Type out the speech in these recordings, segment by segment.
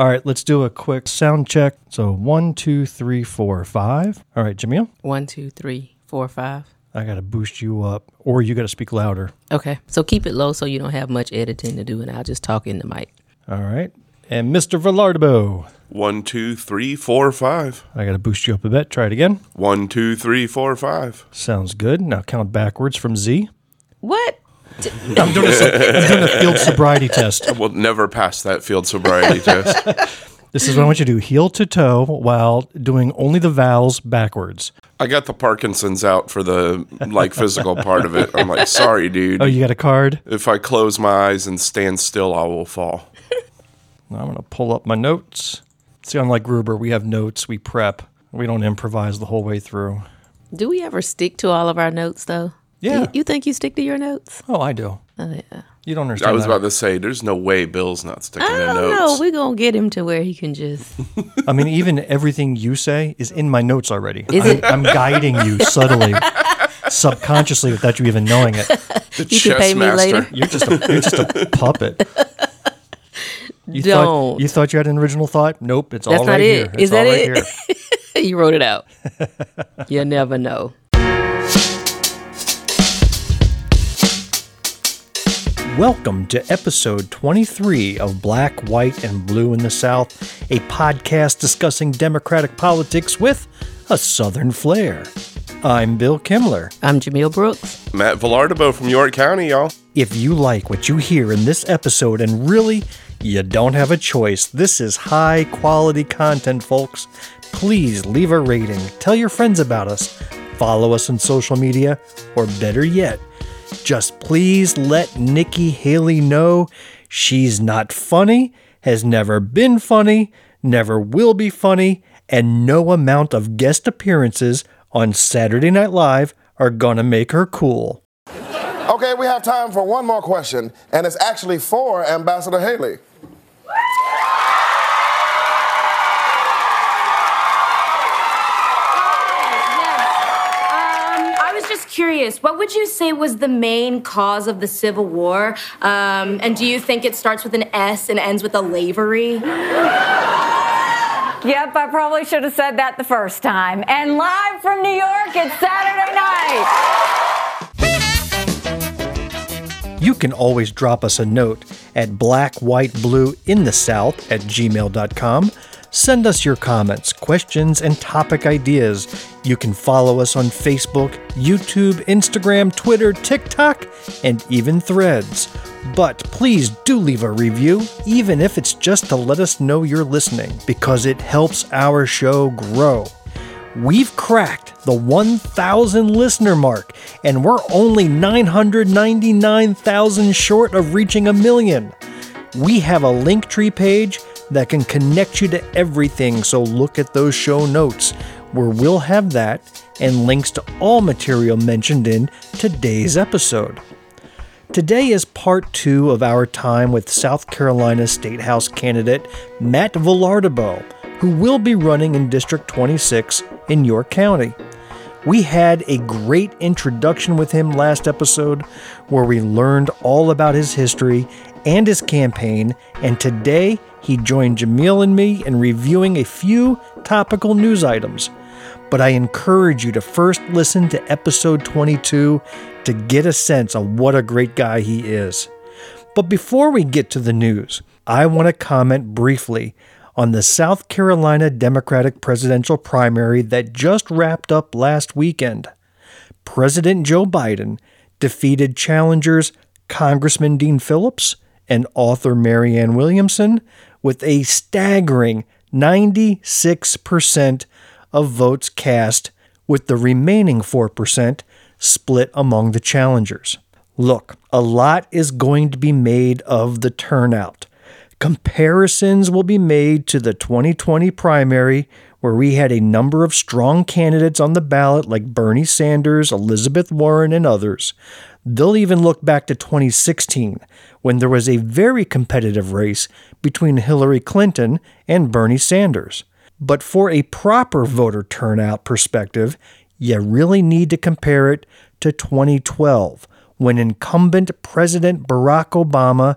All right, let's do a quick sound check. So one, two, three, four, five. All right, Jamil, One, two, three, four, five. I got to boost you up, or you got to speak louder. Okay. So keep it low so you don't have much editing to do, and I'll just talk in the mic. All right. And Mr. Villardo, One, two, three, four, five. I got to boost you up a bit. Try it again. One, two, three, four, five. Sounds good. Now count backwards from Z. What? I'm doing a, I'm doing a field sobriety test. I will never pass that field sobriety test. This is what I want you to do heel to toe while doing only the vowels backwards. I got the Parkinson's out for the like physical part of it. I'm like, sorry, dude. Oh, you got a card? If I close my eyes and stand still, I will fall. Now I'm going to pull up my notes. See, unlike Gruber, we have notes, we prep. We don't improvise the whole way through. Do we ever stick to all of our notes, though? Yeah. You, you think you stick to your notes? Oh, I do. Oh, yeah. You don't understand. I was that. about to say, there's no way Bill's not sticking I to don't notes. know. We're going to get him to where he can just. I mean, even everything you say is in my notes already. Is I'm, it? I'm guiding you subtly, subconsciously, without you even knowing it. the You can pay me later. You're just a, you're just a puppet. You Don't. Thought, you thought you had an original thought? Nope, it's That's all not it. here. It's Is that all right it? here. you wrote it out. you never know. Welcome to episode 23 of Black, White, and Blue in the South, a podcast discussing Democratic politics with a Southern flair. I'm Bill Kimler. I'm Jameel Brooks. Matt Vilardebo from York County, y'all. If you like what you hear in this episode, and really, you don't have a choice, this is high quality content, folks. Please leave a rating, tell your friends about us, follow us on social media, or better yet, just please let Nikki Haley know she's not funny, has never been funny, never will be funny, and no amount of guest appearances on Saturday Night Live are gonna make her cool. Okay, we have time for one more question, and it's actually for Ambassador Haley. Curious, what would you say was the main cause of the Civil War? Um, and do you think it starts with an S and ends with a lavery? Yep, I probably should have said that the first time. And live from New York, it's Saturday night. You can always drop us a note at black, white, blue in the south at gmail.com. Send us your comments, questions, and topic ideas. You can follow us on Facebook, YouTube, Instagram, Twitter, TikTok, and even threads. But please do leave a review, even if it's just to let us know you're listening, because it helps our show grow. We've cracked the 1,000 listener mark, and we're only 999,000 short of reaching a million. We have a Linktree page that can connect you to everything, so look at those show notes, where we'll have that and links to all material mentioned in today's episode. Today is part two of our time with South Carolina State House candidate Matt Vilardebo, who will be running in District 26 in York County. We had a great introduction with him last episode where we learned all about his history and his campaign, and today he joined Jamil and me in reviewing a few topical news items. But I encourage you to first listen to episode 22 to get a sense of what a great guy he is. But before we get to the news, I want to comment briefly on the South Carolina Democratic presidential primary that just wrapped up last weekend. President Joe Biden defeated challengers Congressman Dean Phillips and author Marianne Williamson with a staggering 96% of votes cast, with the remaining 4% split among the challengers. Look, a lot is going to be made of the turnout. Comparisons will be made to the 2020 primary, where we had a number of strong candidates on the ballot like Bernie Sanders, Elizabeth Warren, and others. They'll even look back to 2016, when there was a very competitive race between Hillary Clinton and Bernie Sanders. But for a proper voter turnout perspective, you really need to compare it to 2012, when incumbent President Barack Obama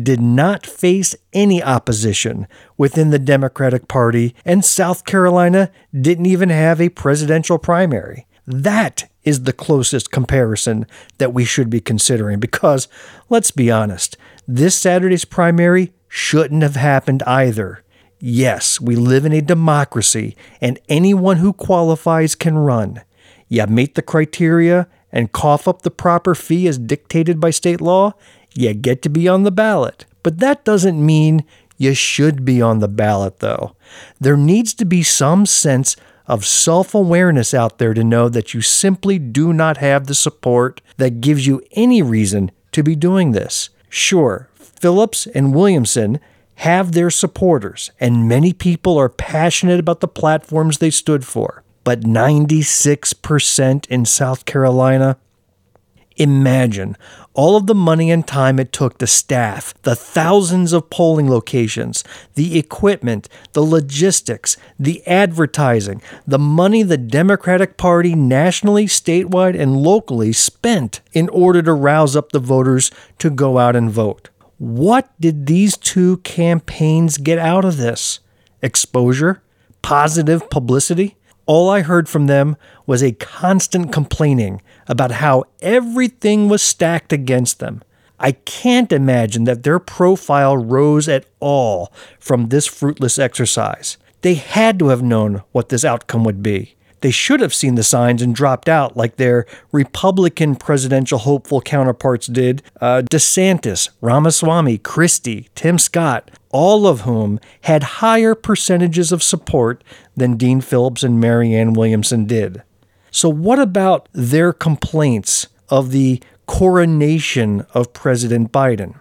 did not face any opposition within the Democratic Party, and South Carolina didn't even have a presidential primary. That is the closest comparison that we should be considering because, let's be honest, this Saturday's primary shouldn't have happened either. Yes, we live in a democracy, and anyone who qualifies can run. You meet the criteria and cough up the proper fee as dictated by state law, you get to be on the ballot. But that doesn't mean you should be on the ballot, though. There needs to be some sense of self awareness out there to know that you simply do not have the support that gives you any reason to be doing this. Sure, Phillips and Williamson have their supporters, and many people are passionate about the platforms they stood for. But 96% in South Carolina, Imagine all of the money and time it took to staff the thousands of polling locations, the equipment, the logistics, the advertising, the money the Democratic Party nationally, statewide, and locally spent in order to rouse up the voters to go out and vote. What did these two campaigns get out of this? Exposure? Positive publicity? All I heard from them was a constant complaining about how everything was stacked against them. I can't imagine that their profile rose at all from this fruitless exercise. They had to have known what this outcome would be. They should have seen the signs and dropped out like their Republican presidential hopeful counterparts did uh, DeSantis, Ramaswamy, Christie, Tim Scott, all of whom had higher percentages of support than Dean Phillips and Marianne Williamson did. So, what about their complaints of the coronation of President Biden?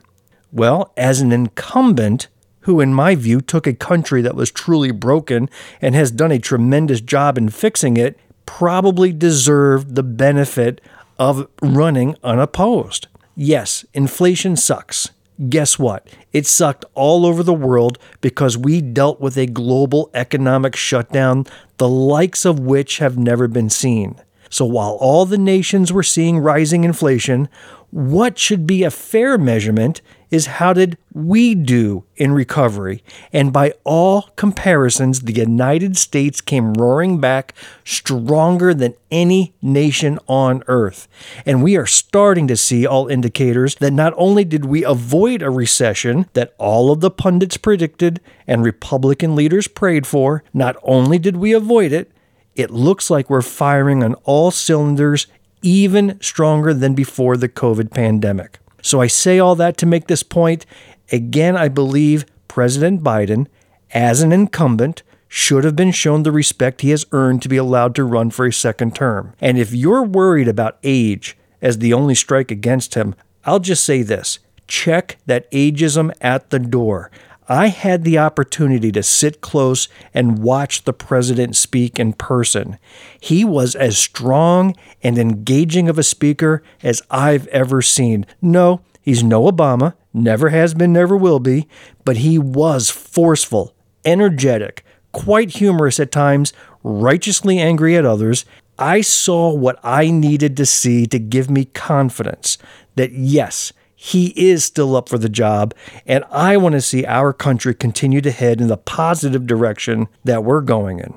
Well, as an incumbent, who, in my view, took a country that was truly broken and has done a tremendous job in fixing it, probably deserved the benefit of running unopposed. Yes, inflation sucks. Guess what? It sucked all over the world because we dealt with a global economic shutdown, the likes of which have never been seen. So while all the nations were seeing rising inflation, what should be a fair measurement is how did we do in recovery? And by all comparisons, the United States came roaring back stronger than any nation on earth. And we are starting to see all indicators that not only did we avoid a recession that all of the pundits predicted and Republican leaders prayed for, not only did we avoid it, it looks like we're firing on all cylinders even stronger than before the COVID pandemic. So I say all that to make this point. Again, I believe President Biden, as an incumbent, should have been shown the respect he has earned to be allowed to run for a second term. And if you're worried about age as the only strike against him, I'll just say this check that ageism at the door. I had the opportunity to sit close and watch the president speak in person. He was as strong and engaging of a speaker as I've ever seen. No, he's no Obama, never has been, never will be, but he was forceful, energetic, quite humorous at times, righteously angry at others. I saw what I needed to see to give me confidence that yes, he is still up for the job, and I want to see our country continue to head in the positive direction that we're going in.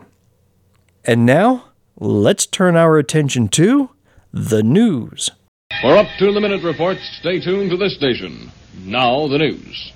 And now, let's turn our attention to the news. For up to the minute reports, stay tuned to this station. Now, the news.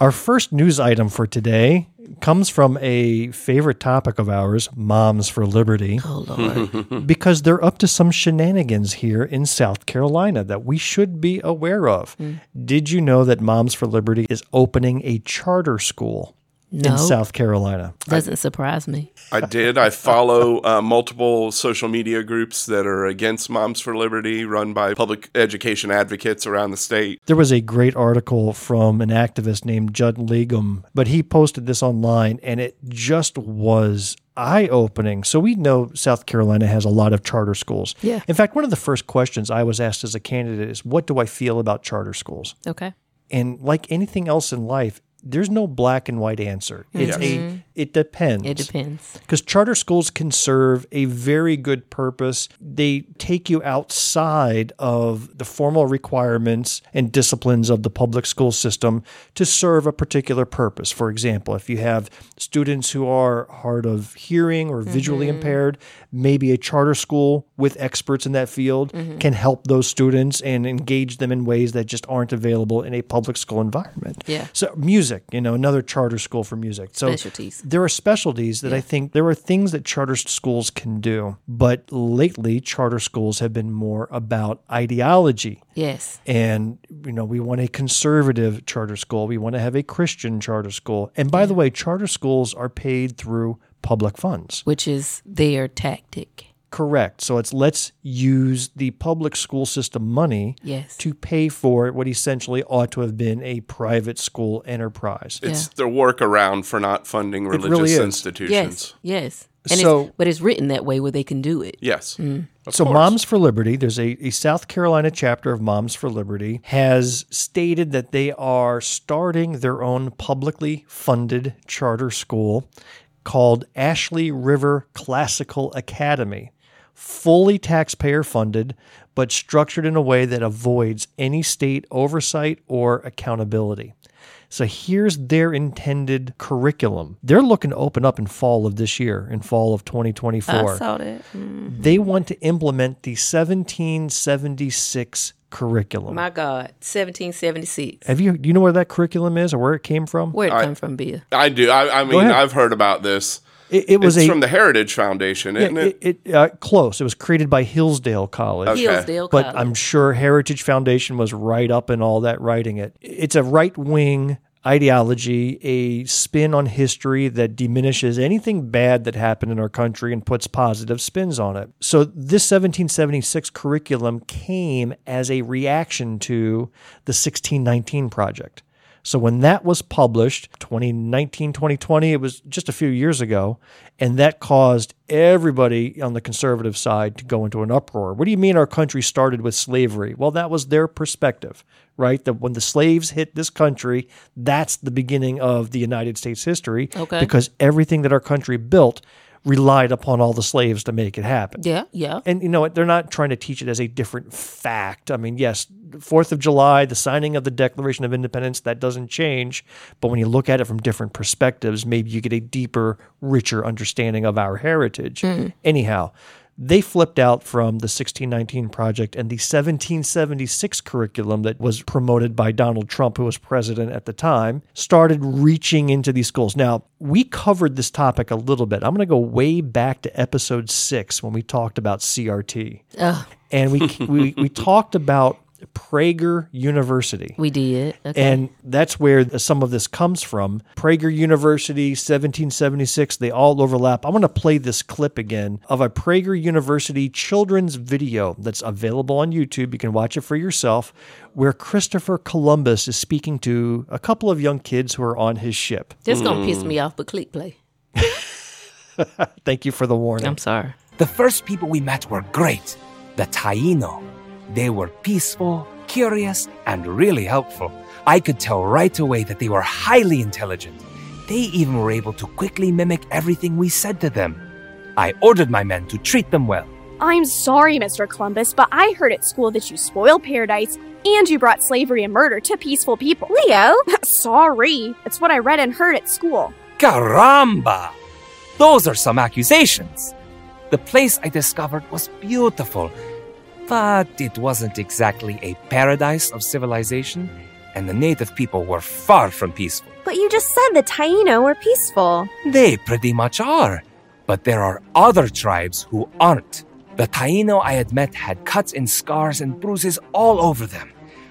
Our first news item for today comes from a favorite topic of ours, Moms for Liberty. Oh Lord. because they're up to some shenanigans here in South Carolina that we should be aware of. Mm. Did you know that Moms for Liberty is opening a charter school No. in South Carolina? Doesn't surprise me. I did. I follow uh, multiple social media groups that are against Moms for Liberty, run by public education advocates around the state. There was a great article from an activist named Judd Legum, but he posted this online and it just was eye opening. So we know South Carolina has a lot of charter schools. Yeah. In fact, one of the first questions I was asked as a candidate is what do I feel about charter schools? Okay. And like anything else in life, there's no black and white answer. Mm-hmm. It's a It depends. It depends. Because charter schools can serve a very good purpose. They take you outside of the formal requirements and disciplines of the public school system to serve a particular purpose. For example, if you have students who are hard of hearing or visually mm-hmm. impaired, maybe a charter school with experts in that field mm-hmm. can help those students and engage them in ways that just aren't available in a public school environment. Yeah. So music, you know, another charter school for music. So Specialties. There are specialties that I think there are things that charter schools can do, but lately charter schools have been more about ideology. Yes. And you know, we want a conservative charter school. We want to have a Christian charter school. And by the way, charter schools are paid through public funds. Which is their tactic. Correct. So it's let's use the public school system money Yes. to pay for what essentially ought to have been a private school enterprise. It's the workaround for not funding religious really institutions. Yes. Yes. And So- it's, but it's written that way where they can do it. Yes. Mm. Of So, course. Moms for Liberty, there's a, a South Carolina chapter of Moms for Liberty, has stated that they are starting their own publicly funded charter school called Ashley River Classical Academy. Fully taxpayer funded, but structured in a way that avoids any state oversight or accountability. So here's their intended curriculum. They're looking to open up in fall of this year, in fall of 2024 I saw that. Mm. they want to implement the 1776 curriculum. My God. 1776. Have you do you know where that curriculum is or where it came from? Where'd it come from, Bill? I do. I, I mean. I've heard about this. It, it was it's a from the Heritage Foundation, isn't yeah, it? it, it, uh, close. It was created by Hillsdale College. Okay. Hillsdale But College. I'm sure Heritage Foundation was right up in all that writing it. It's a right wing ideology, a spin on history that diminishes anything bad that happened in our country and puts positive spins on it. So this 1776 curriculum came as a reaction to the 1619 project. So when that was published, 2019, 2020, it was just a few years ago, and that caused everybody on the conservative side to go into an uproar. What do you mean our country started with slavery? Well, that was their perspective, right? That when the slaves hit this country, that's the beginning of the United States history Okay. because everything that our country built relied upon all the slaves to make it happen. Yeah, yeah. And you know what? They're not trying to teach it as a different fact. I mean, yes, Fourth of July, the signing of the Declaration of Independence, that doesn't change. But when you look at it from different perspectives, maybe you get a deeper, richer understanding of our heritage. Mm. Anyhow, they flipped out from the 1619 project and the 1776 curriculum that was promoted by Donald Trump, who was president at the time, started reaching into these schools. Now, we covered this topic a little bit. I'm going to go way back to episode six when we talked about CRT. And we, we, we talked about Prager University. We did. Okay. And that's where some of this comes from. Prager University, 1776, they all overlap. I'm going to play this clip again of a Prager University children's video that's available on YouTube. You can watch it for yourself, where Christopher Columbus is speaking to a couple of young kids who are on his ship. This gonna piss hmm. me off, but click play. Thank you for the warning. I'm sorry. The first people we met were great. The Taino. They were peaceful, curious, and really helpful. I could tell right away that they were highly intelligent. They even were able to quickly mimic everything we said to them. I ordered my men to treat them well. I'm sorry, Mr. Columbus, but I heard at school that you spoiled paradise and you brought slavery and murder to peaceful people. Leo? sorry. It's what I read and heard at school. Caramba! Those are some accusations. The place I discovered was beautiful, but it wasn't exactly a paradise of civilization, and the native people were far from peaceful. But you just said the Taino were peaceful. They pretty much are. But there are other tribes who aren't. The Taino I had met had cuts and scars and bruises all over them.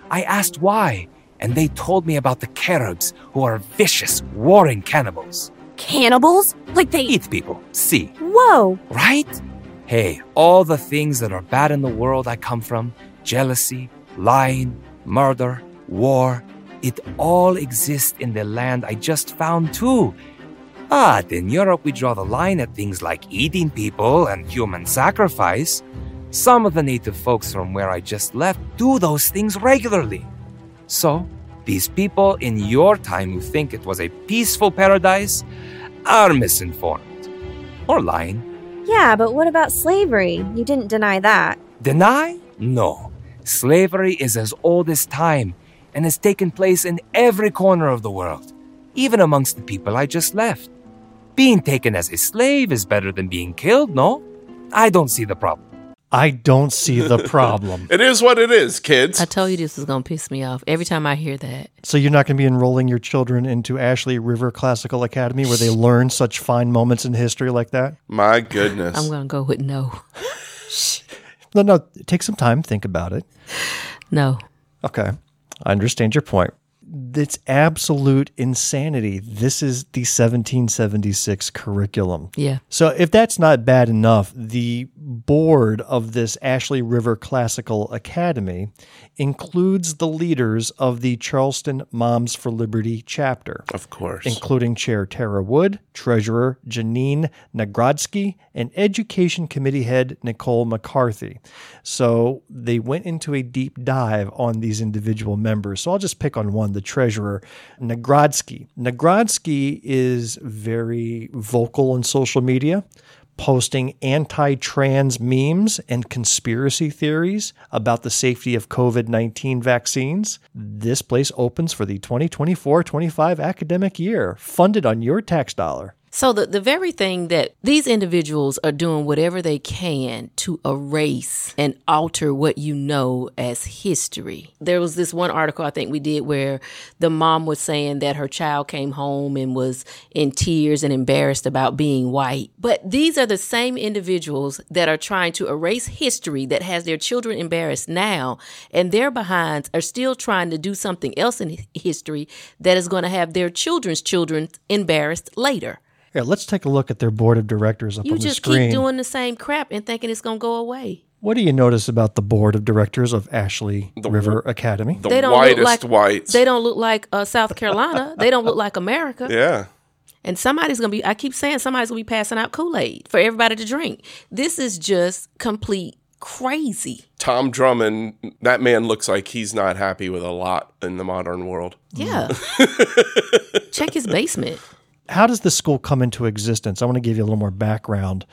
I asked why, and they told me about the Caribs, who are vicious, warring cannibals. Cannibals? Like they Eat people, see, Whoa! right? Hey, all the things that are bad in the world I come from jealousy, lying, murder, war it all exists in the land I just found too. Ah, but in Europe, we draw the line at things like eating people and human sacrifice. Some of the native folks from where I just left do those things regularly. So, these people in your time who think it was a peaceful paradise, are misinformed. Or lying. Yeah, but what about slavery? You didn't deny that. Deny? No. Slavery is as old as time and has taken place in every corner of the world, even amongst the people I just left. Being taken as a slave is better than being killed, no? I don't see the problem. I don't see the problem. It is what it is, kids. I told you this was gonna piss me off every time I hear that. so you're not going to be enrolling your children into Ashley River Classical Academy where they learn such fine moments in history like that? My goodness. I'm gonna go with no, No, no, take some time, think about it. no. Okay. I understand your point. It's absolute insanity. This is the 1776 curriculum. Yeah. So, if that's not bad enough, the board of this Ashley River Classical Academy includes the leaders of the Charleston Moms for Liberty chapter, of course. including Chair Tara Wood, Treasurer Janine Nagrodsky, and Education Committee Head Nicole McCarthy. So, they went into a deep dive on these individual members. So, I'll just pick on one the Treasurer Nagrodsky. Nagrodsky is very vocal on social media posting anti trans memes and conspiracy theories about the safety of COVID 19 vaccines. This place opens for the 2024 25 academic year, funded on your tax dollar. So the the very thing that these individuals are doing whatever they can to erase and alter what you know as history. There was this one article I think we did where the mom was saying that her child came home and was in tears and embarrassed about being white. But these are the same individuals that are trying to erase history that has their children embarrassed now and their behinds are still trying to do something else in history that is going to have their children's children embarrassed later. Here, let's take a look at their board of directors up You on the You just keep doing the same crap and thinking it's gonna go away. what do you notice about the board of directors of Ashley the, River Academy? the they don't whitest look like whites. They don't look like uh, South Carolina. they don't look like America. yeah. And somebody's gonna be. I keep saying somebody's gonna be passing out Kool Aid for everybody to drink. This is just complete crazy. Tom Drummond, that man looks like he's not happy with a lot in the modern world. Yeah. Check his basement. How does the school come into existence? I want to give you a little more background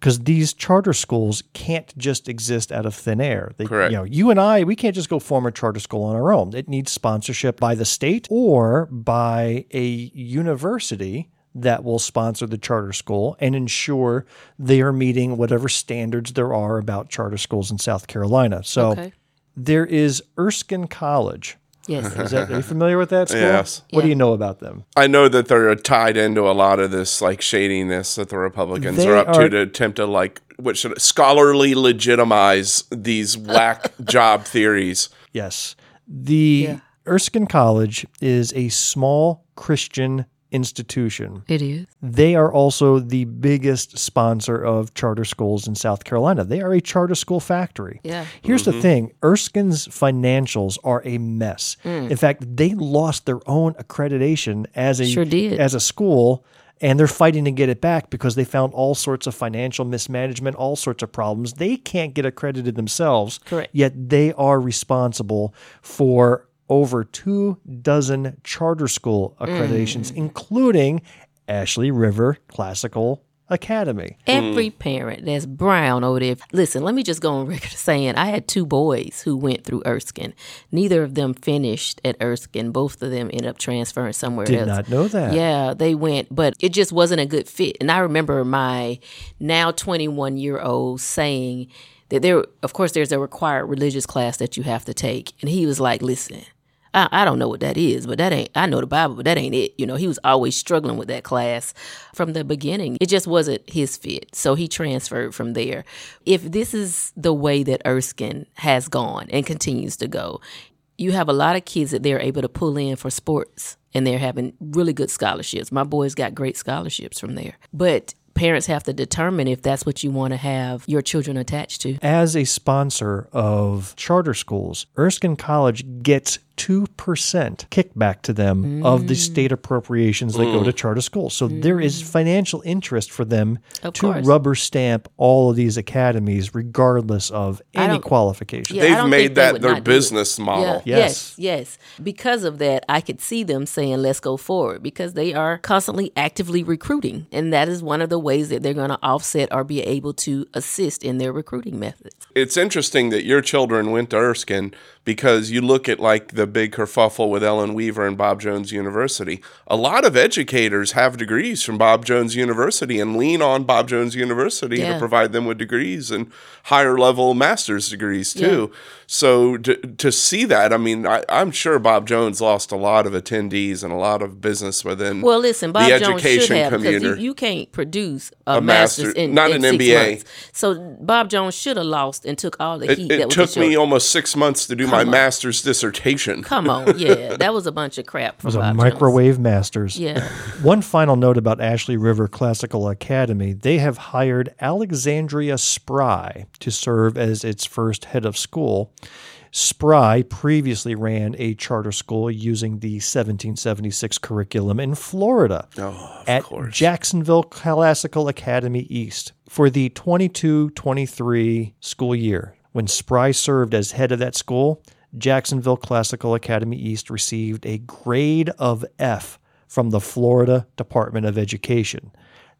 because these charter schools can't just exist out of thin air. They, Correct. You know, you and I, we can't just go form a charter school on our own. It needs sponsorship by the state or by a university that will sponsor the charter school and ensure they are meeting whatever standards there are about charter schools in South Carolina. So Okay. there is Erskine College. Yes. Is that, are you familiar with that school? Yes. What do you know about them? I know that they're tied into a lot of this like shadiness that the Republicans They are up are- to to attempt to like what should scholarly legitimize these whack job theories. Yes. The Yeah. Erskine College is a small Christian institution. It is. They are also the biggest sponsor of charter schools in South Carolina. They are a charter school factory. Yeah. Here's the mm-hmm. thing Erskine's financials are a mess. Mm. In fact, they lost their own accreditation as a Sure did. as a school and they're fighting to get it back because they found all sorts of financial mismanagement, all sorts of problems. They can't get accredited themselves. Correct. Yet they are responsible for over two dozen charter school accreditations, mm. including Ashley River Classical Academy. Every parent that's brown over there. Listen, let me just go on record saying I had two boys who went through Erskine. Neither of them finished at Erskine. Both of them ended up transferring somewhere Did else. Did not know that. Yeah, they went, but it just wasn't a good fit. And I remember my now 21 year old saying that there, of course, there's a required religious class that you have to take. And he was like, listen, I, I don't know what that is, but that ain't, I know the Bible, but that ain't it. You know, he was always struggling with that class from the beginning. It just wasn't his fit. So he transferred from there. If this is the way that Erskine has gone and continues to go, you have a lot of kids that they're able to pull in for sports and they're having really good scholarships. My boys got great scholarships from there. But parents have to determine if that's what you want to have your children attached to. As a sponsor of charter schools, Erskine College gets 2% kickback to them of the mm. state appropriations that go mm. to charter schools. So there is mm. financial interest for them Of to course. rubber stamp all of these academies regardless of any don't- qualification. Yeah, They've made think they that their not do it. business model. Yeah, Yes. yes, yes. Because of that, I could see them saying, let's go forward because they are constantly actively recruiting. And that is one of the ways that they're going to offset or be able to assist in their recruiting methods. It's interesting that your children went to Erskine because you look at like the big kerfuffle with Ellen Weaver and Bob Jones University. A lot of educators have degrees from Bob Jones University and lean on Bob Jones University to provide them with degrees and higher level master's degrees too. So to, to see that, I mean, I, I'm sure Bob Jones lost a lot of attendees and a lot of business within Well, listen, Bob the Jones should education have because you, community. you can't produce a, A master's master- in, not in an six MBA. months. So Bob Jones should have lost and took all the it heat. it that was took me almost six months to do my on. master's dissertation. Come on, yeah, that was a bunch of crap. It was a microwave masters. Yeah. One final note about Ashley River Classical Academy. They have hired Alexandria Spry to serve as its first head of school. Spry previously ran a charter school using the 1776 curriculum in Florida oh, at Jacksonville Classical Academy East for the 22 23 school year. When Spry served as head of that school, Jacksonville Classical Academy East received a grade of F from the Florida Department of Education.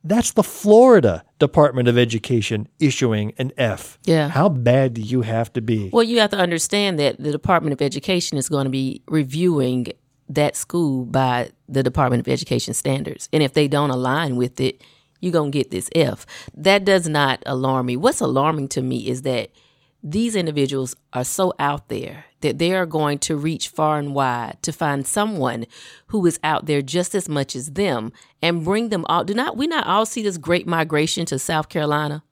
That's the Florida Department of Education issuing an F. Yeah. How bad do you have to be? Well, you have to understand that the Department of Education is going to be reviewing that school by the Department of Education standards. And if they don't align with it, you're going to get this F. That does not alarm me. What's alarming to me is that these individuals are so out there that they are going to reach far and wide to find someone who is out there just as much as them and bring them all. Do not we not all see this great migration to South Carolina?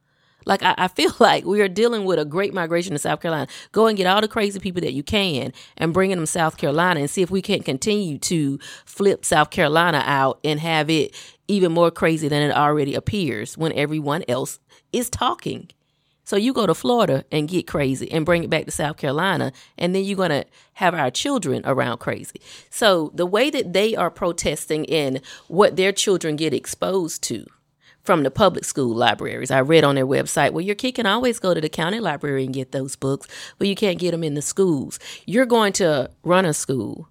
Like I, I feel like we are dealing with a great migration to South Carolina. Go and get all the crazy people that you can and bring them to South Carolina and see if we can't continue to flip South Carolina out and have it even more crazy than it already appears when everyone else is talking. So you go to Florida and get crazy and bring it back to South Carolina, and then you're going to have our children around crazy. So the way that they are protesting in what their children get exposed to from the public school libraries. I read on their website, well, your kid can always go to the county library and get those books, but you can't get them in the schools. You're going to run a school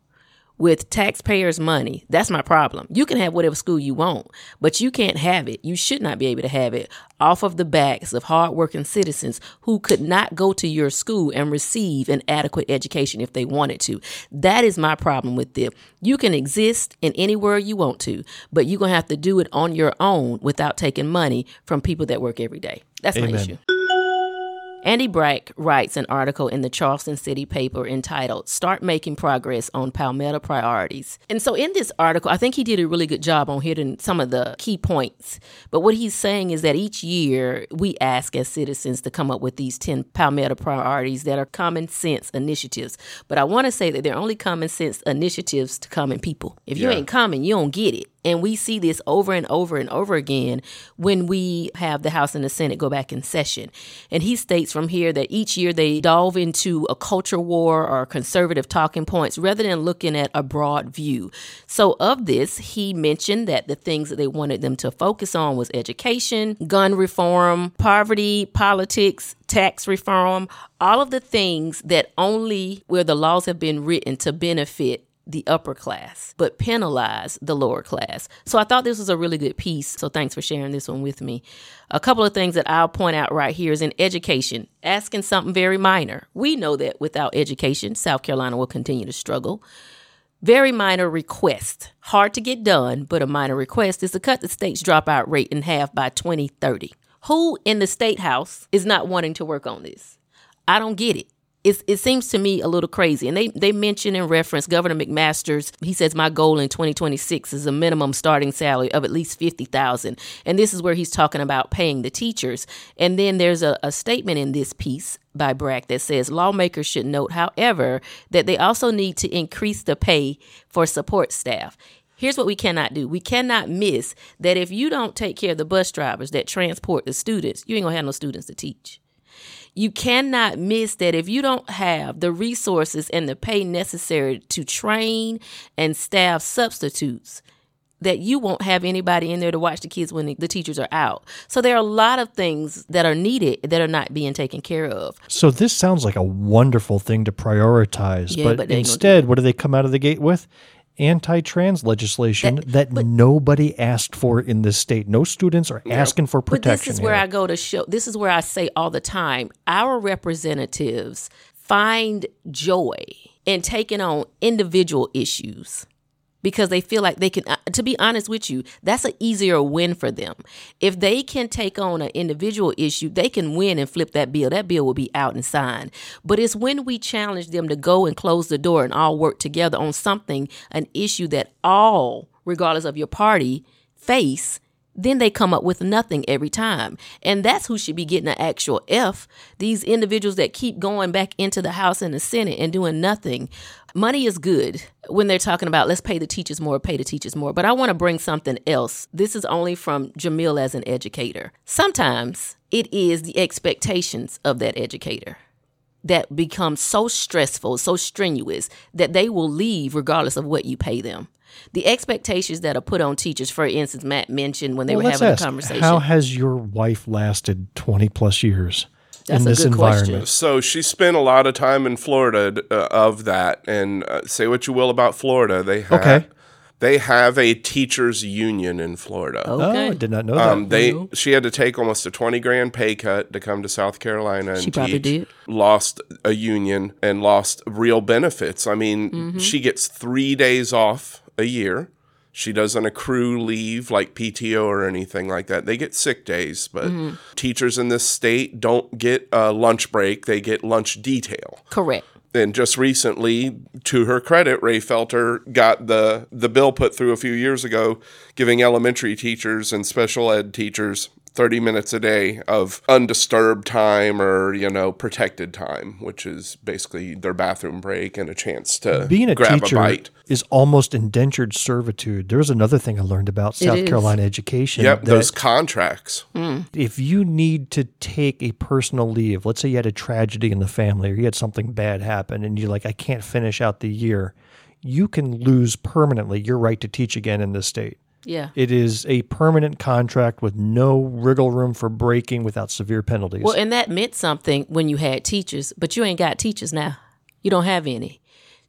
with taxpayers' money. That's my problem. You can have whatever school you want, but you can't have it. You should not be able to have it off of the backs of hardworking citizens who could not go to your school and receive an adequate education if they wanted to. That is my problem with it. You can exist in anywhere you want to, but you're going to have to do it on your own without taking money from people that work every day. That's my issue. Andy Brack writes an article in the Charleston City paper entitled Start Making Progress on Palmetto Priorities. And so, in this article, I think he did a really good job on hitting some of the key points. But what he's saying is that each year we ask as citizens to come up with these 10 Palmetto priorities that are common sense initiatives. But I want to say that they're only common sense initiatives to common people. If you Yeah. ain't common, you don't get it. And we see this over and over and over again when we have the House and the Senate go back in session. And he states from here that each year they delve into a culture war or conservative talking points rather than looking at a broad view. So, of this, he mentioned that the things that they wanted them to focus on was education, gun reform, poverty, politics, tax reform, all of the things that only where the laws have been written to benefit the upper class, but penalize the lower class. So I thought this was a really good piece. So thanks for sharing this one with me. A couple of things that I'll point out right here is in education, asking something very minor. We know that without education, South Carolina will continue to struggle. Very minor request. Hard to get done, but a minor request is to cut the state's dropout rate in half by 2030. Who in the state house is not wanting to work on this? I don't get it. It's, it seems to me a little crazy. And they, they mention and reference Governor McMaster's. He says, My goal in 2026 is a minimum starting salary of at least 50000 And this is where he's talking about paying the teachers. And then there's a, a statement in this piece by Brack that says lawmakers should note, however, that they also need to increase the pay for support staff. Here's what we cannot do. We cannot miss that if you don't take care of the bus drivers that transport the students, you ain't gonna have no students to teach. You cannot miss that if you don't have the resources and the pay necessary to train and staff substitutes, that you won't have anybody in there to watch the kids when the teachers are out. So there are a lot of things that are needed that are not being taken care of. So this sounds like a wonderful thing to prioritize, Yeah, but, but instead, what do they come out of the gate with? Anti-trans legislation that, nobody asked for in this state. No students are asking for But protection. this is where here. I go to show. This is where I say all the time: our representatives find joy in taking on individual issues because they feel like they can. uh, To be honest with you, that's an easier win for them. If they can take on an individual issue, they can win and flip that bill. That bill will be out and signed. But it's when we challenge them to go and close the door and all work together on something, an issue that all, regardless of your party, face then they come up with nothing every time. And that's who should be getting an actual F. These individuals that keep going back into the House and the Senate and doing nothing. Money is good when they're talking about let's pay the teachers more, pay the teachers more. But I want to bring something else. This is only from Jamil as an educator. Sometimes it is the expectations of that educator that become so stressful, so strenuous that they will leave regardless of what you pay them. The expectations that are put on teachers, for instance, Matt mentioned when they Well, were having ask, a conversation. How has your wife lasted 20 plus years That's in a this good question. environment? So she spent a lot of time in Florida uh, of that, and uh, say what you will about Florida, they have Okay. they have a teachers union in Florida. Oh, I did not know that. Um, they she had to take almost a twenty grand pay cut to come to South Carolina and She probably teach. did. Lost a union and lost real benefits. I mean, Mm-hmm. she gets three days off a year. She doesn't accrue leave like PTO or anything like that. They get sick days, but Mm-hmm. teachers in this state don't get a lunch break. They get lunch detail. Correct. And just recently, to her credit, Raye Felder got the the bill put through a few years ago, giving elementary teachers and special ed teachers 30 minutes a day of undisturbed time or, you know, protected time, which is basically their bathroom break and a chance to Being a grab teacher a bite. Is almost indentured servitude. There's another thing I learned about South. Carolina education. Yep, those contracts. Mm. if you need to take a personal leave, let's say you had a tragedy in the family or you had something bad happen and you're like, I can't finish out the year, you can lose permanently your right to teach again in this state. Yeah. It is a permanent contract with no wriggle room for breaking without severe penalties. Well, and that meant something when you had teachers, but you ain't got teachers now. You don't have any.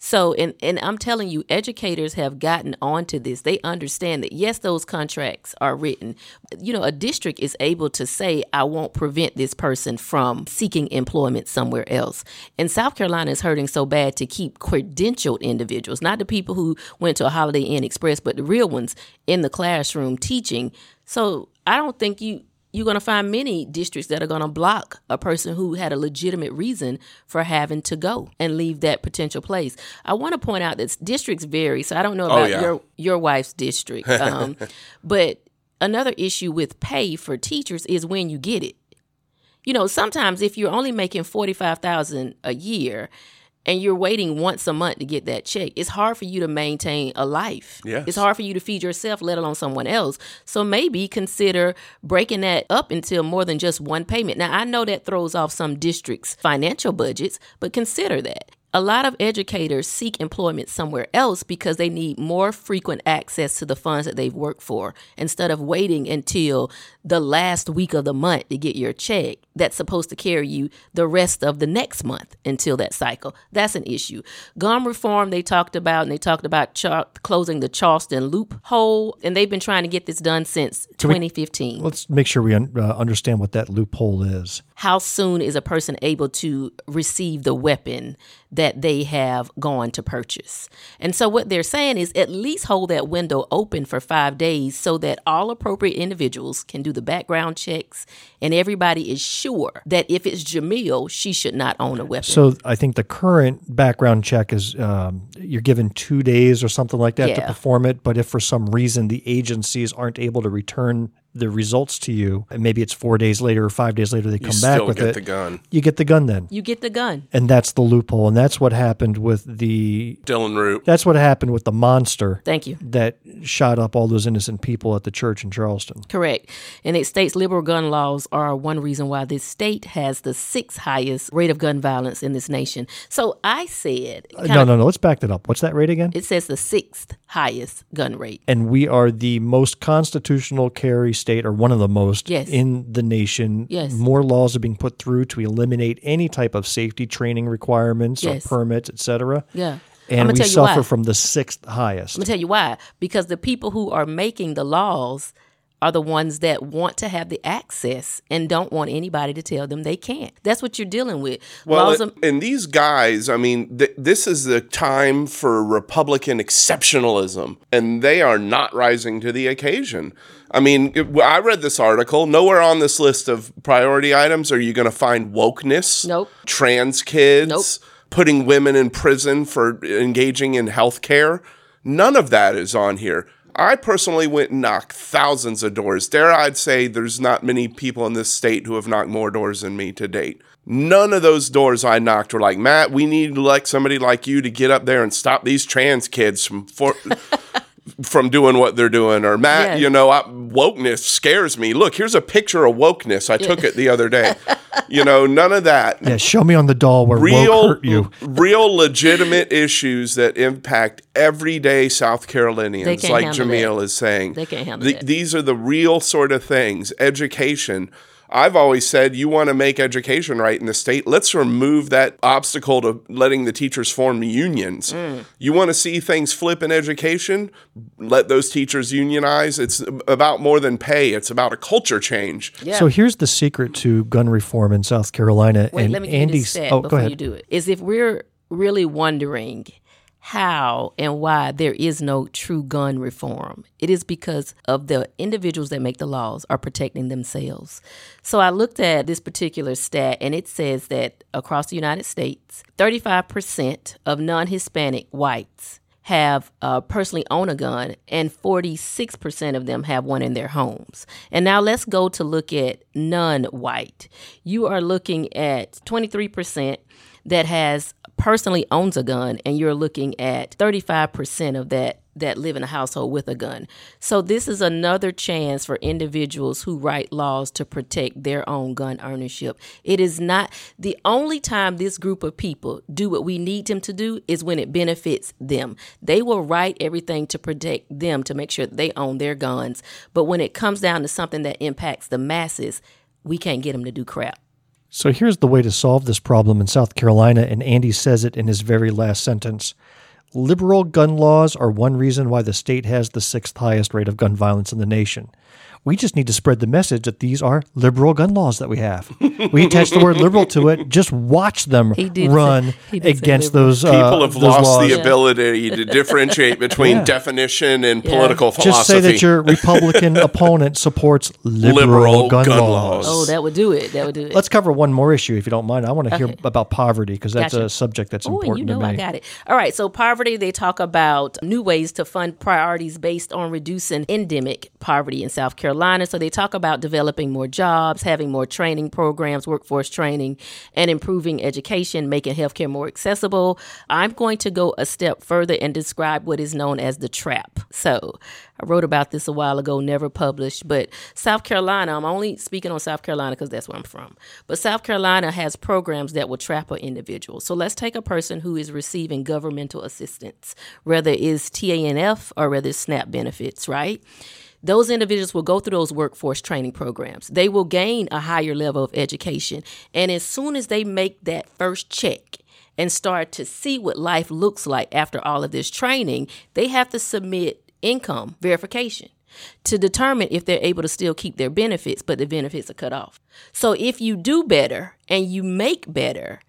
So, and, and I'm telling you, educators have gotten onto this. They understand that, yes, those contracts are written. You know, a district is able to say, I won't prevent this person from seeking employment somewhere else. And South Carolina is hurting so bad to keep credentialed individuals, not the people who went to a Holiday Inn Express, but the real ones in the classroom teaching. So, I don't think you you're going to find many districts that are going to block a person who had a legitimate reason for having to go and leave that potential place. I want to point out that districts vary, so I don't know Oh, about yeah. your your wife's district, um, but another issue with pay for teachers is when you get it. You know, sometimes if you're only making forty five thousand a year. And you're waiting once a month to get that check. It's hard for you to maintain a life. Yes. It's hard for you to feed yourself, let alone someone else. So maybe consider breaking that up into more than just one payment. Now, I know that throws off some districts' financial budgets, but consider that. A lot of educators seek employment somewhere else because they need more frequent access to the funds that they've worked for instead of waiting until the last week of the month to get your check that's supposed to carry you the rest of the next month until that cycle. That's an issue. Gum reform, they talked about, and they talked about char- closing the Charleston loophole, and they've been trying to get this done since Can we- 2015. Let's make sure we un- uh, understand what that loophole is. How soon is a person able to receive the weapon that they have gone to purchase? And so, what they're saying is at least hold that window open for five days so that all appropriate individuals can do the background checks and everybody is sure that if it's Jamil, she should not own a weapon. So I think the current background check is um, you're given two days or something like that to perform it. But if for some reason the agencies aren't able to return the results to you, and maybe it's four days later or five days later they You come back still with get it. the gun. You get the gun then. You get the gun. And that's the loophole. And that's what happened with the Dylann Roof. that's what happened with the monster Thank you. that shot up all those innocent people at the church in Charleston. Correct. And it states liberal gun laws are one reason why this state has the sixth highest rate of gun violence in this nation. So I said, Uh, no, no, no. Let's back that up. What's that rate again? It says the sixth highest gun rate. and we are the most constitutional carry state, or one of the most Yes. in the nation. Yes. More laws are being put through to eliminate any type of safety training requirements Yes. or permits, etc. Yeah. And we suffer why. from the sixth highest. I'm gonna tell you why. Because the people who are making the laws are the ones that want to have the access and don't want anybody to tell them they can't. That's what you're dealing with. Well, and, and these guys, I mean, th- this is the time for Republican exceptionalism, and they are not rising to the occasion. I mean, it- I read this article. Nowhere on this list of priority items are you going to find wokeness, Nope. trans kids, Nope. putting women in prison for engaging in health care. None of that is on here. I personally went and knocked thousands of doors. Dare I'd say there's not many people in this state who have knocked more doors than me to date. None of those doors I knocked were like, Matt, we need like somebody like you to get up there and stop these trans kids from for, from doing what they're doing. Or Matt, Yeah. you know, I, wokeness scares me. Look, here's a picture of wokeness. I took it the other day. you know, none of that yeah, show me on the doll where woke real hurt you. real legitimate issues that impact everyday South Carolinians, like handle Jamil that. is saying. They can't handle The- that. These are the real sort of things. Education. I've always said you want to make education right in the state. Let's remove that obstacle to letting the teachers form unions. Mm. You want to see things flip in education? Let those teachers unionize. It's about more than pay. It's about a culture change. Yeah. So here's the secret to gun reform in South Carolina. Wait, and let me give you Andy, this stat oh, go before ahead. you do it. Is if we're really wondering how and why there is no true gun reform, it is because of the individuals that make the laws are protecting themselves. So I looked at this particular stat, and it says that across the United States, 35% of non Hispanic whites have uh, personally own a gun, and 46% of them have one in their homes. And now let's go to look at non-white. You are looking at 23% that has personally owns a gun, and you're looking at 35% of that that live in a household with a gun. So this is another chance for individuals who write laws to protect their own gun ownership. It is not the only time this group of people do what we need them to do is when it benefits them. They will write everything to protect them to make sure they own their guns. But when it comes down to something that impacts the masses, we can't get them to do crap. So here's the way to solve this problem in South Carolina, and Andy says it in his very last sentence. Liberal gun laws are one reason why the state has the sixth highest rate of gun violence in the nation. We just need to spread the message that these are liberal gun laws that we have. We attach the word liberal to it. Just watch them He did say- run say against those. Uh, People have those lost laws. the ability to differentiate between Yeah. definition and Yeah. political philosophy. Just say that your Republican opponent supports liberal, Liberal gun, gun laws. laws. Oh, that would do it. That would do it. Let's cover one more issue if you don't mind. I want to hear Okay. about poverty because that's Gotcha. a subject that's Oh, and important you know to me. I got it. All right. So poverty, they talk about new ways to fund priorities based on reducing endemic poverty in South Carolina. So they talk about developing more jobs, having more training programs, workforce training, and improving education, making healthcare more accessible. I'm going to go a step further and describe what is known as the trap. So I wrote about this a while ago, never published, but South Carolina, I'm only speaking on South Carolina because that's where I'm from. But South Carolina has programs that will trap an individual. So let's take a person who is receiving governmental assistance, whether it's TANF or whether it's SNAP benefits, right? Those individuals will go through those workforce training programs. They will gain a higher level of education. And as soon as they make that first check, and start to see what life looks like after all of this training, they have to submit income verification to determine if they're able to still keep their benefits, but the benefits are cut off. So if you do better and you make better,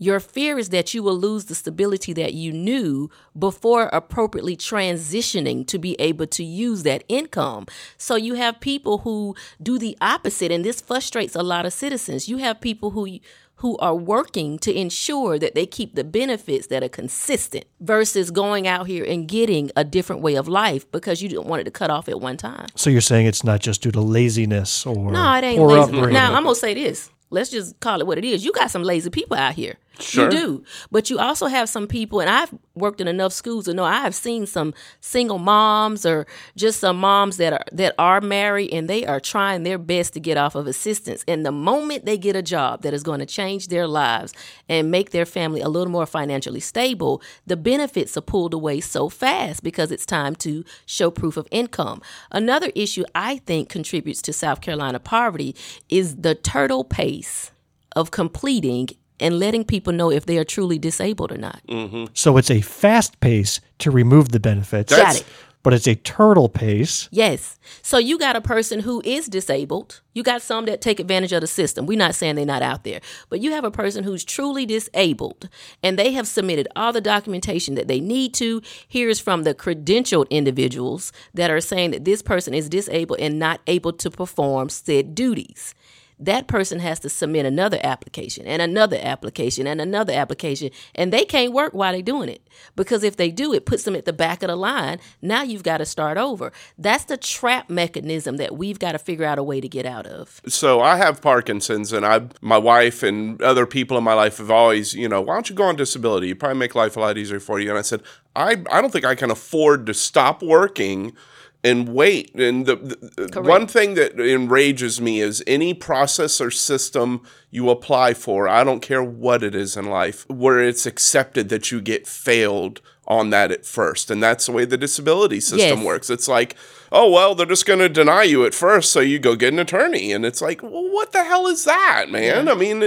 your fear is that you will lose the stability that you knew before appropriately transitioning to be able to use that income. So you have people who do the opposite, and this frustrates a lot of citizens. You have people who who are working to ensure that they keep the benefits that are consistent versus going out here and getting a different way of life because you don't want it to cut off at one time. So you're saying it's not just due to laziness or No, it ain't upbringing. Now I'm gonna say this. Let's just call it what it is. You got some lazy people out here. Sure. You do. But you also have some people, and I've worked in enough schools to know I have seen some single moms or just some moms that are that are married and they are trying their best to get off of assistance. And the moment they get a job that is going to change their lives and make their family a little more financially stable, the benefits are pulled away so fast because it's time to show proof of income. Another issue I think contributes to South Carolina poverty is the turtle pace of completing and letting people know if they are truly disabled or not. Mm-hmm. So it's a fast pace to remove the benefits. Got it. But it's a turtle pace. Yes. So you got a person who is disabled. You got some that take advantage of the system. We're not saying they're not out there, but you have a person who's truly disabled and they have submitted all the documentation that they need to. Here's from the credentialed individuals that are saying that this person is disabled and not able to perform said duties. That person has to submit another application and another application and another application, and they can't work while they're doing it because if they do, it puts them at the back of the line. Now you've got to start over. That's the trap mechanism that we've got to figure out a way to get out of. So I have Parkinson's, and I, my wife and other people in my life have always, you know, why don't you go on disability? You probably make life a lot easier for you. And I said, I, I don't think I can afford to stop working and wait. And the, the one thing that enrages me is any process or system you apply for, I don't care what it is in life, where it's accepted that you get failed on that at first. And that's the way the disability system Yes. works. It's like, oh, well, they're just going to deny you at first, so you go get an attorney. And it's like, well, what the hell is that, man? I mean,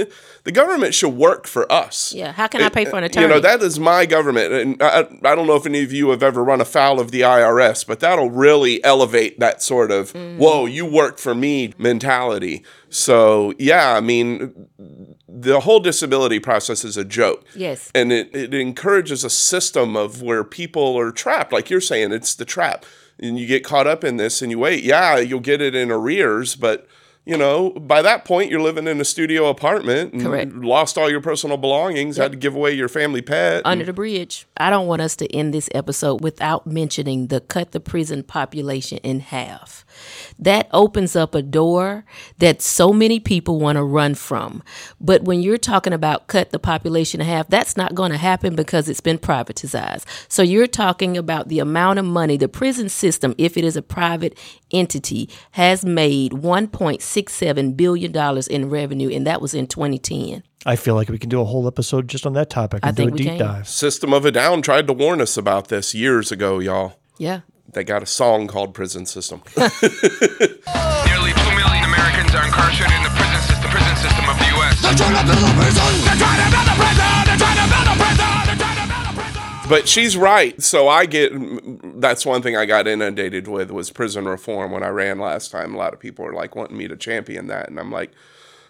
the government should work for us. Yeah, how can I pay for an attorney? You know, that is my government. And I, I don't know if any of you have ever run afoul of the IRS, but that'll really elevate that sort of, Mm. whoa, you work for me mentality. So, yeah, I mean, the whole disability process is a joke. Yes. And it, it encourages a system of where people are trapped. Like you're saying, it's the trap. And you get caught up in this and you wait. Yeah, you'll get it in arrears, but you know, by that point you're living in a studio apartment and Correct. lost all your personal belongings, had to give away your family pet. Under the bridge. I don't want us to end this episode without mentioning the cut the prison population in half. That opens up a door that so many people want to run from. But when you're talking about cut the population in half, that's not going to happen because it's been privatized. So you're talking about the amount of money the prison system, if it is a private entity, has made $1.67 billion in revenue, and that was in 2010. I feel like we can do a whole episode just on that topic and I do a think we deep can. dive. System of a Down tried to warn us about this years ago, y'all. Yeah. They got a song called Prison System. Nearly 2 million Americans are incarcerated in the prison system, prison system of the U.S. They're trying to build a prison! They're trying to build a prison! They're trying to build a prison! They're trying to build a prison! But she's right. So I get that's one thing I got inundated with was prison reform when I ran last time. A lot of people are like wanting me to champion that, and I'm like,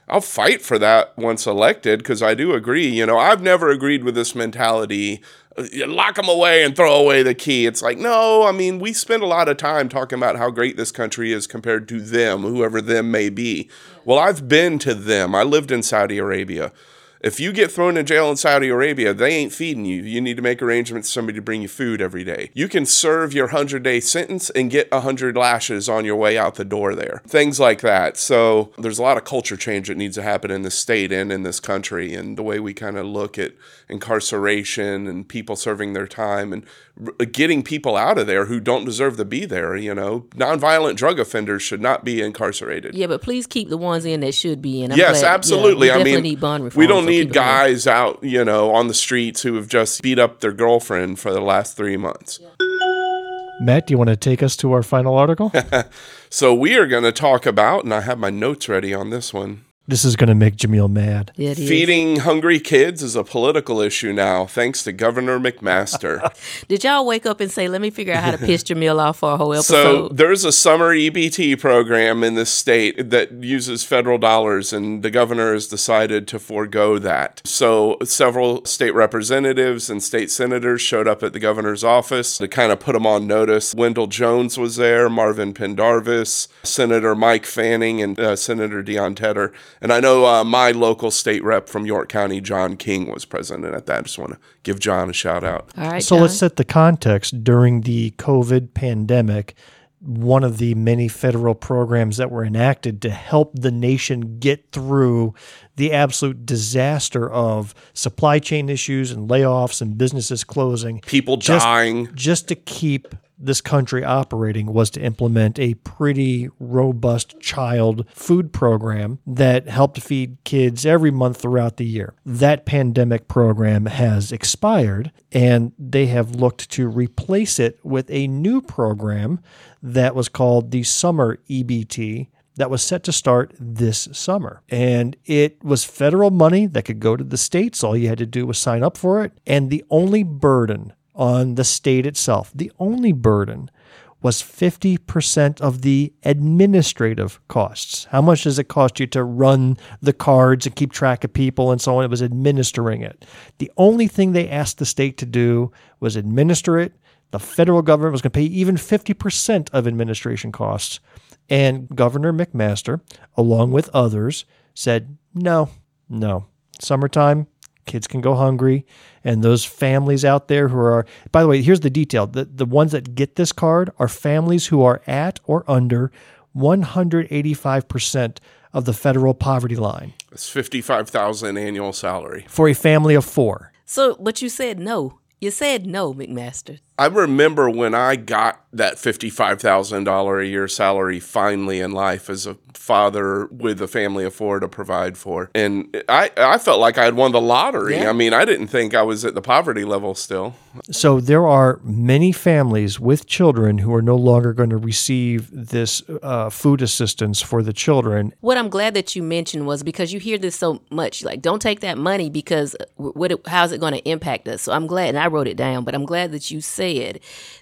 I'll fight for that once elected because I do agree. You know, I've never agreed with this mentality. Lock them away and throw away the key. It's like, no, I mean, we spend a lot of time talking about how great this country is compared to them, whoever them may be. Well, I've been to them. I lived in Saudi Arabia. If you get thrown in jail in Saudi Arabia, they ain't feeding you. You need to make arrangements for somebody to bring you food every day. You can serve your 100 day sentence and get 100 lashes on your way out the door there. Things like that. So there's a lot of culture change that needs to happen in this state and in this country, and the way we kind of look at incarceration and people serving their time and getting people out of there who don't deserve to be there. You know, nonviolent drug offenders should not be incarcerated. Yeah, but please keep the ones in that should be in. I'm yes, glad- yeah, absolutely. we I mean, need bond reform. we don't so need keep it guys out, you know, on the streets who have just beat up their girlfriend for the last three months. Matt, do you want to take us to our final article? So we are going to talk about, and I have my notes ready on this one. This is going to make Jameel mad. It is. Feeding hungry kids is a political issue now, thanks to Governor McMaster. Did y'all wake up and say, "Let me figure out how to piss Jamil off for a whole episode? So there's a summer EBT program in this state that uses federal dollars, and the governor has decided to forego that. So several state representatives and state senators showed up at the governor's office to kind of put him on notice. Wendell Jones was there, Marvin Pendarvis, Senator Mike Fanning, and uh, Senator Deon Tedder. And I know uh, my local state rep from York County, John King, was president at that. I just want to give John a shout out. All right. so John. let's set the context. During the COVID pandemic, one of the many federal programs that were enacted to help the nation get through the absolute disaster of supply chain issues and layoffs and businesses closing, People just, dying. just to keep this country operating was to implement a pretty robust child food program that helped feed kids every month throughout the year. That pandemic program has expired and they have looked to replace it with a new program that was called the Summer EBT that was set to start this summer. And it was federal money that could go to the states. All you had to do was sign up for it. And the only burden on the state itself, the only burden was 50% of the administrative costs. How much does it cost you to run the cards and keep track of people and so on? It was administering it. The only thing they asked the state to do was administer it. The federal government was going to pay even 50% of administration costs. And Governor McMaster, along with others, said, no, no. Summertime, kids can go hungry. And those families out there who are, by the way, here's the detail the, the ones that get this card are families who are at or under 185% of the federal poverty line It's 55,000 annual salary. for a family of four. So, but you said no. You said no, McMaster. I remember when I got that $55,000 a year salary finally in life as a father with a family of four to provide for. And I, I felt like I had won the lottery. Yeah. I mean, I didn't think I was at the poverty level still. So there are many families with children who are no longer going to receive this uh, food assistance for the children. What I'm glad that you mentioned was because you hear this so much, like don't take that money because what how's it going to impact us? So I'm glad, and I wrote it down, but I'm glad that you said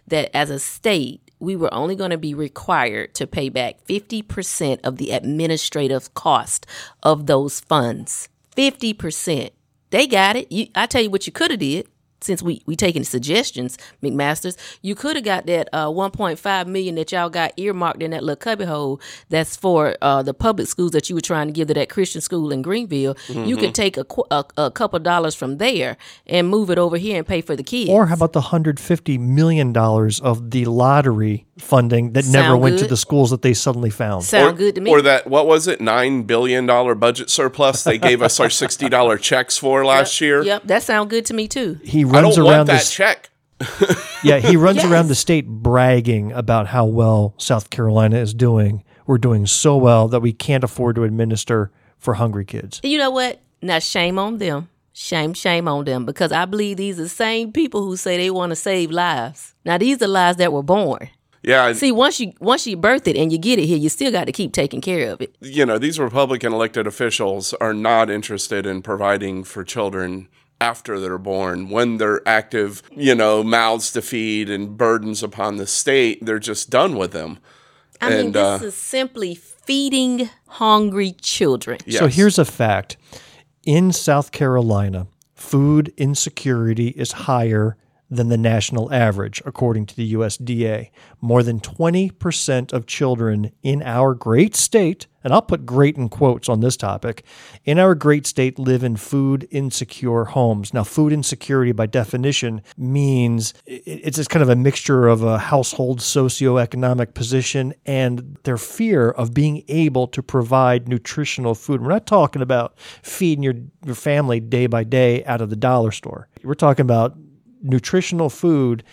that as a state we were only going to be required to pay back 50% of the administrative cost of those funds. 50%. They got it. You, I tell you what you could have did. Since we we taking suggestions, McMasters, you could have got that uh, 1.5 million that y'all got earmarked in that little cubbyhole. That's for uh, the public schools that you were trying to give to that Christian school in Greenville. You could take a, a a couple dollars from there and move it over here and pay for the kids. Or how about the $150 million of the lottery funding that never Sound went to the schools that they suddenly found? Sound or, good to me. Or that, what was it, $9 billion budget surplus they gave us our $60 checks for last year? Yep, that sound good to me too. He I runs don't around want that this check. Yeah, he runs Yes. around the state bragging about how well South Carolina is doing. We're doing so well that we can't afford to administer for hungry kids. You know what? Now shame on them. Shame, shame on them because I believe these are the same people who say they want to save lives. Now these are lives that were born. Yeah, I- See, once you once you birth it and you get it here, you still got to keep taking care of it. you know, these Republican elected officials are not interested in providing for children after they're born. When they're active, you know, mouths to feed and burdens upon the state, they're just done with them. I mean, And, this uh, is simply feeding hungry children. So here's a fact in South Carolina, food insecurity is higher than the national average, according to the USDA. More than 20% of children in our great state, and I'll put great in quotes on this topic, in our great state live in food insecure homes. Now, food insecurity by definition means it's just kind of a mixture of a household socioeconomic position and their fear of being able to provide nutritional food. We're not talking about feeding your, your family day by day out of the dollar store. We're talking about nutritional food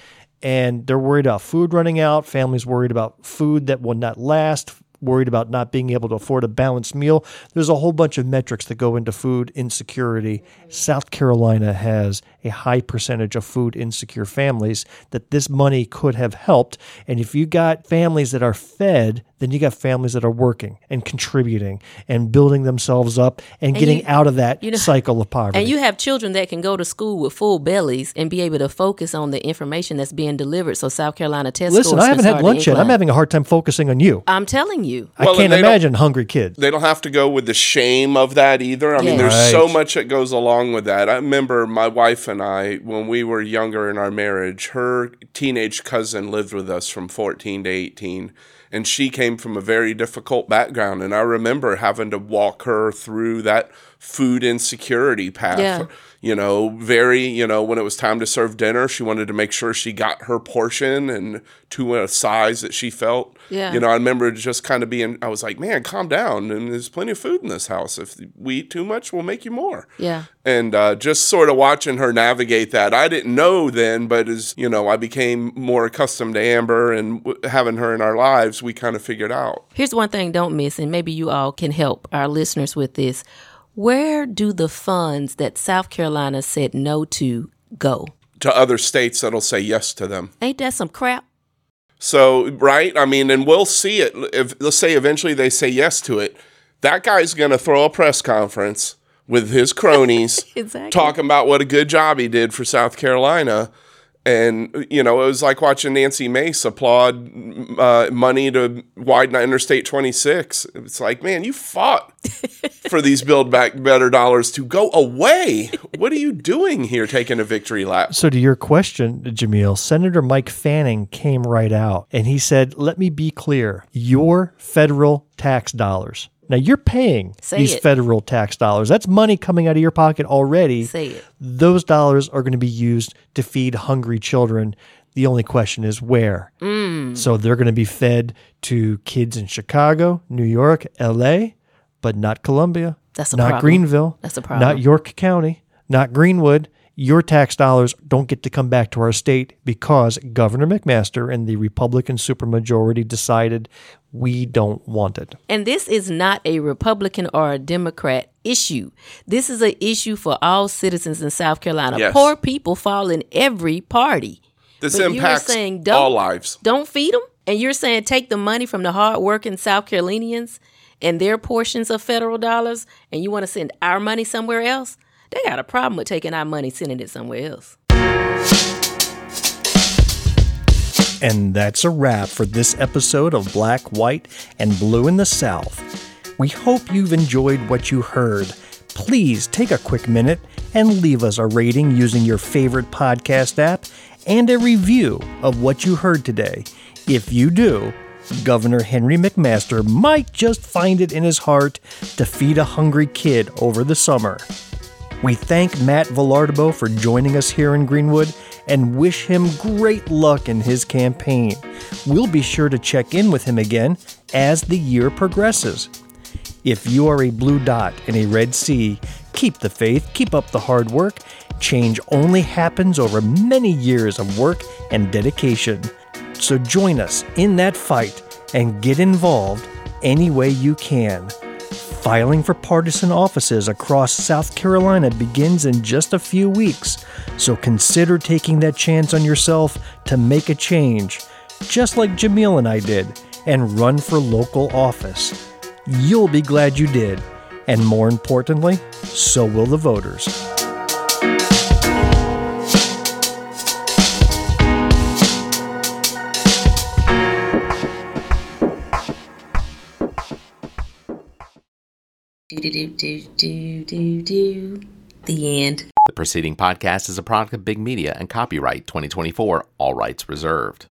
and they're worried about food running out. Families worried about food that will not last, worried about not being able to afford a balanced meal. There's a whole bunch of metrics that go into food insecurity. South Carolina has a high percentage of food insecure families that this money could have helped. And if you got families that are fed, then you got families that are working and contributing and building themselves up and, And getting you- out of that you know- cycle of poverty. And you have children that can go to school with full bellies and be able to focus on the information that's being delivered. So South Carolina test Listen, I haven't had lunch yet. I'm having a hard time focusing on you. I'm telling you. I can't and they don't- imagine hungry kids. They don't have to go with the shame of that either. I mean, Yeah. there's so much that goes along with that. I remember my wife and I, when we were younger in our marriage, her teenage cousin lived with us from 14 to 18. And she came from a very difficult background. And I remember having to walk her through that food insecurity path. Yeah. You know, very, you know, when it was time to serve dinner, she wanted to make sure she got her portion and to a size that she felt. Yeah. You know, I remember just kind of being, I was like, man, calm down. And there's plenty of food in this house. If we eat too much, we'll make you more Yeah. and uh, just sort of watching her navigate that. I didn't know then, but as you know, I became more accustomed to Amber and w- having her in our lives, we kind of figured out. Here's one thing don't miss, and maybe you all can help our listeners with this. Where do the funds that South Carolina said no to go? To other states that'll say yes to them. Ain't that some crap? So, right? I mean, and we'll see it. If let's say eventually they say yes to it, that guy's going to throw a press conference with his cronies Exactly. talking about what a good job he did for South Carolina. And, you know, it was like watching Nancy Mace applaud uh, money to widen Interstate 26. It's like, man, you fought for these Build Back Better dollars to go away. What are you doing here taking a victory lap? So, to your question, Jameel, Senator Mike Fanning came right out and he said, Let me be clear your federal tax dollars. Now, you're paying Say these it. federal tax dollars. That's money coming out of your pocket already. Say it. Those dollars are going to be used to feed hungry children. The only question is where. Mm. So, they're going to be fed to kids in Chicago, New York, LA, but not Columbia. That's a not problem. Greenville. That's a problem. Not York County, not Greenwood. Your tax dollars don't get to come back to our state because Governor McMaster and the Republican supermajority decided we don't want it. And this is not a Republican or a Democrat issue. This is an issue for all citizens in South Carolina. Yes. Poor people fall in every party. This But you're impacts saying don't- all lives. Don't feed them. And you're saying take the money from the hardworking South Carolinians and their portions of federal dollars, and you want to send our money somewhere else? They got a problem with taking our money, sending it somewhere else. And that's a wrap for this episode of Black, White, and Blue in the South. We hope you've enjoyed what you heard. Please take a quick minute and leave us a rating using your favorite podcast app and a review of what you heard today. If you do, Governor Henry McMaster might just find it in his heart to feed a hungry kid over the summer. We thank Matt Vilardebo for joining us here in Greenwood and wish him great luck in his campaign. We'll be sure to check in with him again as the year progresses. If you are a blue dot in a red sea, keep the faith, keep up the hard work. Change only happens over many years of work and dedication. So join us in that fight and get involved any way you can. Filing for partisan offices across South Carolina begins in just a few weeks, so consider taking that chance on yourself to make a change, just like Jameel and I did, and run for local office. You'll be glad you did, and more importantly, so will the voters. Do do do do do do. The end. The preceding podcast is a product of Big Media and copyright 2024, all rights reserved.